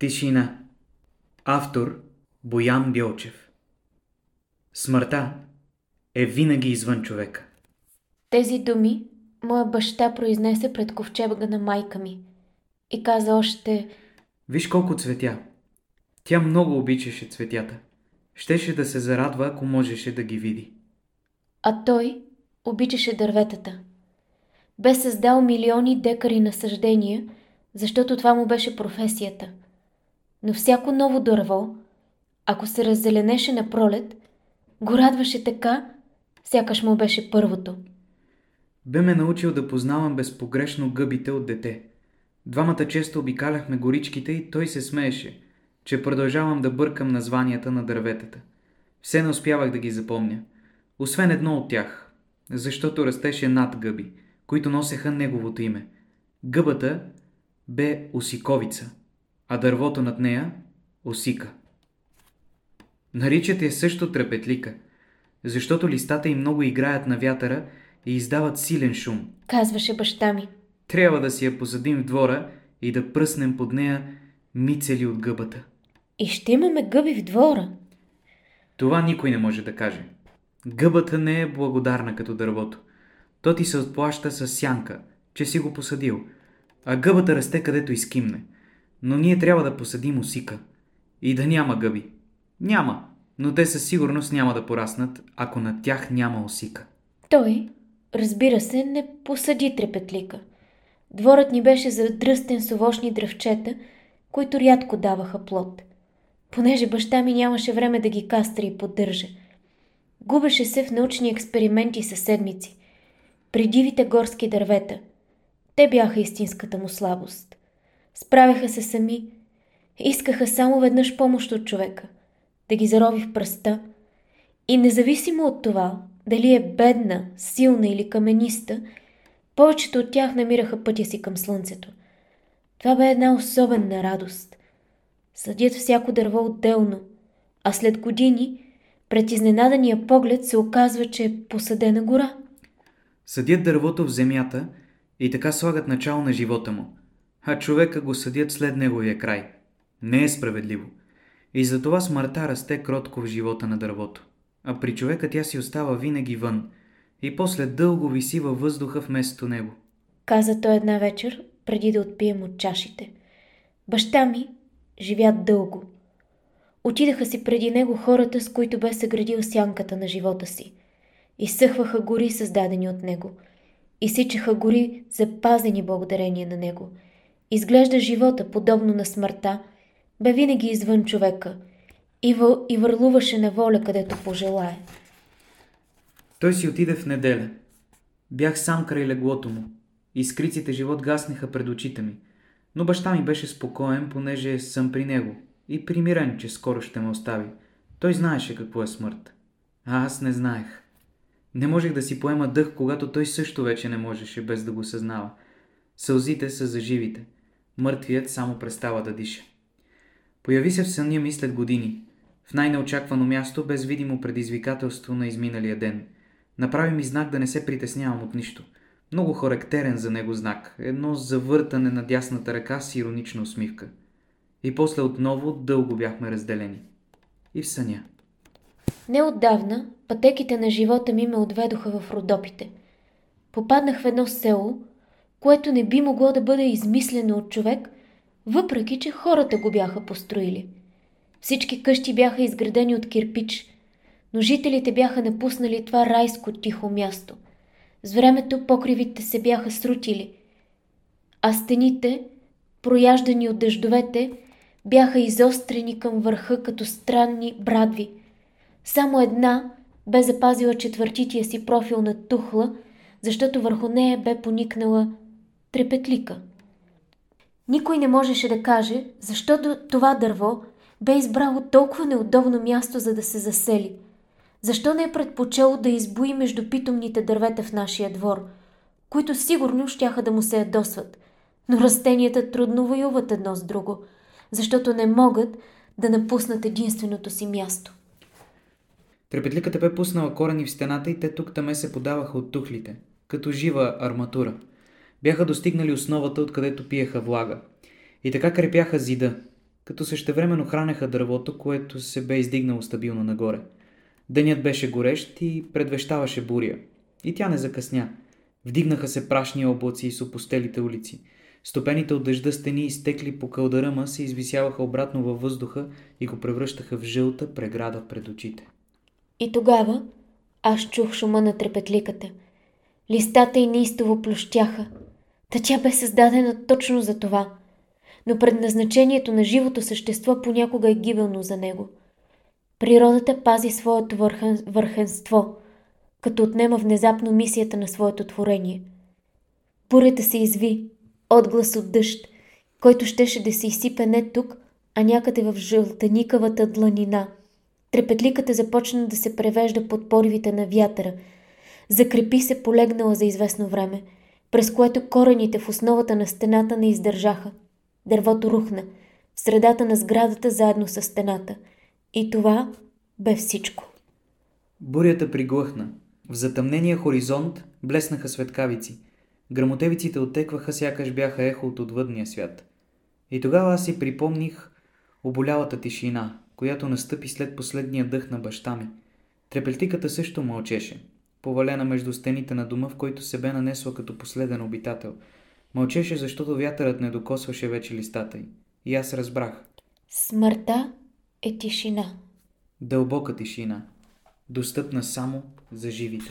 Тишина. Автор Боян Бьолчев. Смъртта е винаги извън човека. Тези думи моя баща произнесе пред ковчега на майка ми и каза още Виж колко цветя. Тя много обичаше цветята. Щеше да се зарадва, ако можеше да ги види. А той обичаше дърветата. Бе създал милиони декари насъждения, защото това му беше професията. Но всяко ново дърво, ако се раззеленеше на пролет, го радваше така, сякаш му беше първото. Бе ме научил да познавам безпогрешно гъбите от дете. Двамата често обикаляхме горичките и той се смееше, че продължавам да бъркам названията на дърветата. Все не успявах да ги запомня. Освен едно от тях, защото растеше над гъби, които носеха неговото име. Гъбата бе осиковица, а дървото над нея – осика. Наричат я също трепетлика, защото листата им много играят на вятъра и издават силен шум. Казваше баща ми. Трябва да си я посадим в двора и да пръснем под нея мицели от гъбата. И ще имаме гъби в двора. Това никой не може да каже. Гъбата не е благодарна като дървото. То ти се отплаща с сянка, че си го посадил, а гъбата расте където изкимне. Но ние трябва да посадим осика. И да няма гъби. Няма, но те със сигурност няма да пораснат, ако на тях няма осика. Той, разбира се, не посади трепетлика. Дворът ни беше задръстен с овощни дръвчета, които рядко даваха плод. Понеже баща ми нямаше време да ги кастри и поддържа. Губеше се в научни експерименти със седмици. При дивите горски дървета. Те бяха истинската му слабост. Справяха се сами. Искаха само веднъж помощ от човека. Да ги зарови в пръста. И независимо от това, дали е бедна, силна или камениста, повечето от тях намираха пътя си към слънцето. Това бе една особена радост. Съдят всяко дърво отделно, а след години пред изненадания поглед се оказва, че е посадена гора. Съдят дървото в земята и така слагат начало на живота му, а човека го съдят след неговия край. Не е справедливо. И затова смъртта расте кротко в живота на дървото. А при човека тя си остава винаги вън и после дълго виси във въздуха вместо него. Каза той една вечер, преди да отпием от чашите. Баща ми живя дълго. Отидаха си преди него хората, с които бе съградил сянката на живота си. Изсъхваха гори, създадени от него. Изсичаха гори, запазени благодарение на него. Изглежда живота, подобно на смъртта, бе винаги извън човека и, въл, и върлуваше на воля, където пожелае. Той си отиде в неделя. Бях сам край леглото му. Искриците живот гаснеха пред очите ми. Но баща ми беше спокоен, понеже съм при него и примирен, че скоро ще ме остави. Той знаеше какво е смърт. А аз не знаех. Не можех да си поема дъх, когато той също вече не можеше, без да го съзнава. Сълзите са за живите. Мъртвият само престава да диша. Появи се в съня ми след години. В най-неочаквано място, без видимо предизвикателство на изминалия ден. Направи ми знак да не се притеснявам от нищо. Много характерен за него знак. Едно завъртане на дясната ръка с иронична усмивка. И после отново дълго бяхме разделени. И в съня. Неотдавна пътеките на живота ми ме отведоха в Родопите. Попаднах в едно село, което не би могло да бъде измислено от човек, въпреки че хората го бяха построили. Всички къщи бяха изградени от кирпич, но жителите бяха напуснали това райско тихо място. С времето покривите се бяха срутили, а стените, прояждани от дъждовете, бяха изострени към върха като странни брадви. Само една бе запазила четвъртития си профил на тухла, защото върху нея бе поникнала трепетлика. Никой не можеше да каже, защото това дърво бе избрало толкова неудобно място, за да се засели. Защо не е предпочело да избои между питомните дървета в нашия двор, които сигурно щяха да му се ядосват, но растенията трудно воюват едно с друго – защото не могат да напуснат единственото си място. Трепетликата бе пуснала корени в стената и те тук таме се подаваха от тухлите, като жива арматура. Бяха достигнали основата, откъдето пиеха влага. И така крепяха зида, като същевременно хранеха дървото, което се бе издигнало стабилно нагоре. Денят беше горещ и предвещаваше буря. И тя не закъсня. Вдигнаха се прашни облаци и супостелите улици. Стопените от дъжда стени изтекли по кълдаръма се извисяваха обратно във въздуха и го превръщаха в жълта преграда пред очите. И тогава аз чух шума на трепетликата. Листата й неистово плющяха. Та тя бе създадена точно за това. Но предназначението на живото същество понякога е гибелно за него. Природата пази своето върхен, върхенство, като отнема внезапно мисията на своето творение. Бурята се изви, отглас от дъжд, който щеше да се изсипе не тук, а някъде в жълтеникавата дланина. Трепетликата започна да се превежда под поривите на вятъра. Закрепи се полегнала за известно време, през което корените в основата на стената не издържаха. Дървото рухна, в средата на сградата заедно с стената. И това бе всичко. Бурята приглъхна. В затъмнения хоризонт блеснаха светкавици – Грамотевиците оттекваха, сякаш бяха ехо от отвъдния свят. И тогава аз си припомних оболялата тишина, която настъпи след последния дъх на баща ми. Трепелтиката също мълчеше, повалена между стените на дома, в който се бе нанесла като последен обитател. Мълчеше, защото вятърът не докосваше вече листата й. И аз разбрах. Смъртта е тишина. Дълбока тишина, достъпна само за живите.